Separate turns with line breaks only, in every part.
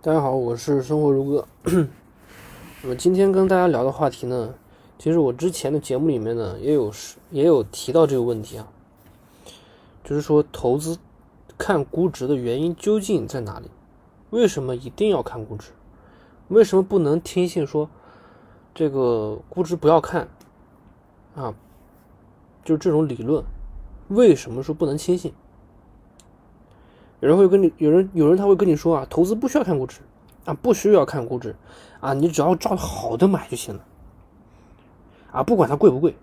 大家好，我是生活如歌。那么今天跟大家聊的话题呢，其实我之前的节目里面呢也有也有提到这个问题啊，就是说投资看估值的原因究竟在哪里？为什么一定要看估值？为什么不能听信说这个估值不要看啊？就是这种理论，为什么说不能轻信？有人会跟你，有人有人他会跟你说啊，投资不需要看估值，啊，不需要看估值，啊，你只要照好的买就行了，啊，不管它贵不贵。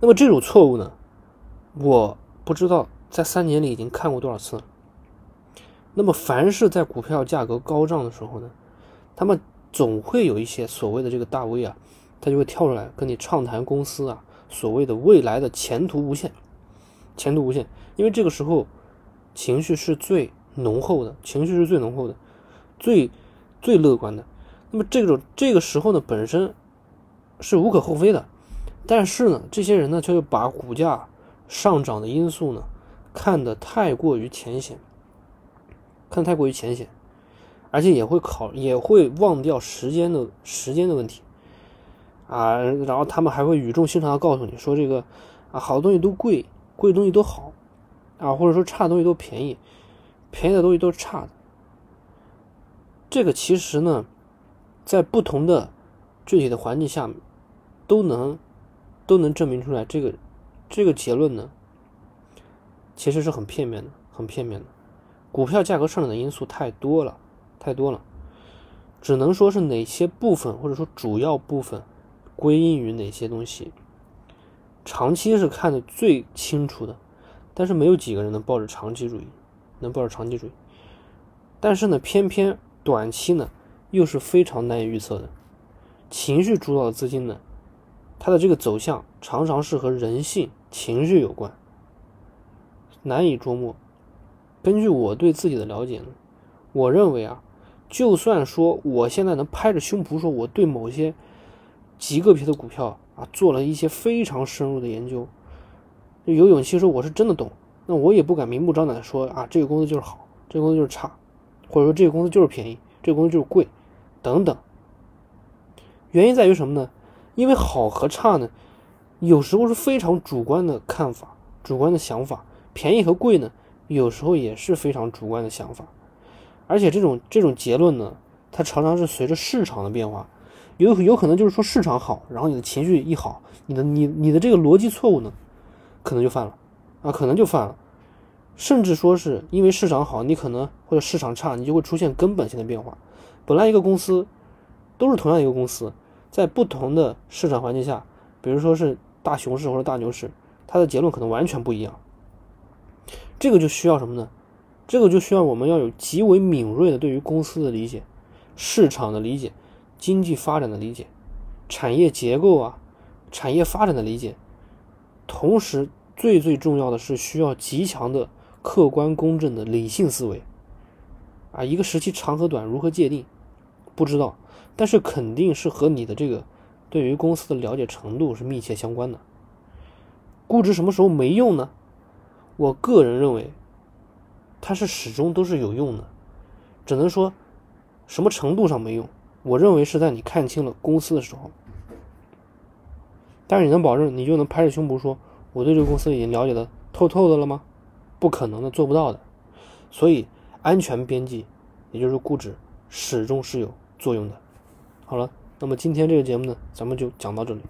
那么这种错误呢，我不知道在三年里已经看过多少次了。那么凡是在股票价格高涨的时候呢，他们总会有一些所谓的这个大 V 啊，他就会跳出来跟你畅谈公司啊，所谓的未来的前途无限，前途无限，因为这个时候。情绪是最浓厚的，情绪是最浓厚的，最最乐观的。那么这种这个时候呢，本身是无可厚非的，但是呢，这些人呢，却把股价上涨的因素呢，看得太过于浅显，看太过于浅显，而且也会考也会忘掉时间的时间的问题啊。然后他们还会语重心长的告诉你说，这个啊，好东西都贵，贵东西都好。啊，或者说差的东西都便宜，便宜的东西都是差的。这个其实呢，在不同的具体的环境下，都能都能证明出来。这个这个结论呢，其实是很片面的，很片面的。股票价格上涨的因素太多了，太多了，只能说是哪些部分或者说主要部分归因于哪些东西，长期是看的最清楚的。但是没有几个人能抱着长期主义，能抱着长期主义。但是呢，偏偏短期呢又是非常难以预测的。情绪主导的资金呢，它的这个走向常常是和人性、情绪有关，难以捉摸。根据我对自己的了解呢，我认为啊，就算说我现在能拍着胸脯说我对某些极个别的股票啊做了一些非常深入的研究。有勇气说我是真的懂，那我也不敢明目张胆的说啊，这个公司就是好，这个公司就是差，或者说这个公司就是便宜，这个公司就是贵，等等。原因在于什么呢？因为好和差呢，有时候是非常主观的看法、主观的想法；便宜和贵呢，有时候也是非常主观的想法。而且这种这种结论呢，它常常是随着市场的变化，有有可能就是说市场好，然后你的情绪一好，你的你你的这个逻辑错误呢？可能就犯了，啊，可能就犯了，甚至说是因为市场好，你可能或者市场差，你就会出现根本性的变化。本来一个公司都是同样一个公司，在不同的市场环境下，比如说是大熊市或者大牛市，它的结论可能完全不一样。这个就需要什么呢？这个就需要我们要有极为敏锐的对于公司的理解、市场的理解、经济发展的理解、产业结构啊、产业发展的理解，同时。最最重要的是需要极强的客观公正的理性思维，啊，一个时期长和短如何界定，不知道，但是肯定是和你的这个对于公司的了解程度是密切相关的。估值什么时候没用呢？我个人认为，它是始终都是有用的，只能说什么程度上没用。我认为是在你看清了公司的时候，但是你能保证你就能拍着胸脯说？我对这个公司已经了解的透透的了吗？不可能的，做不到的。所以，安全边际，也就是估值，始终是有作用的。好了，那么今天这个节目呢，咱们就讲到这里。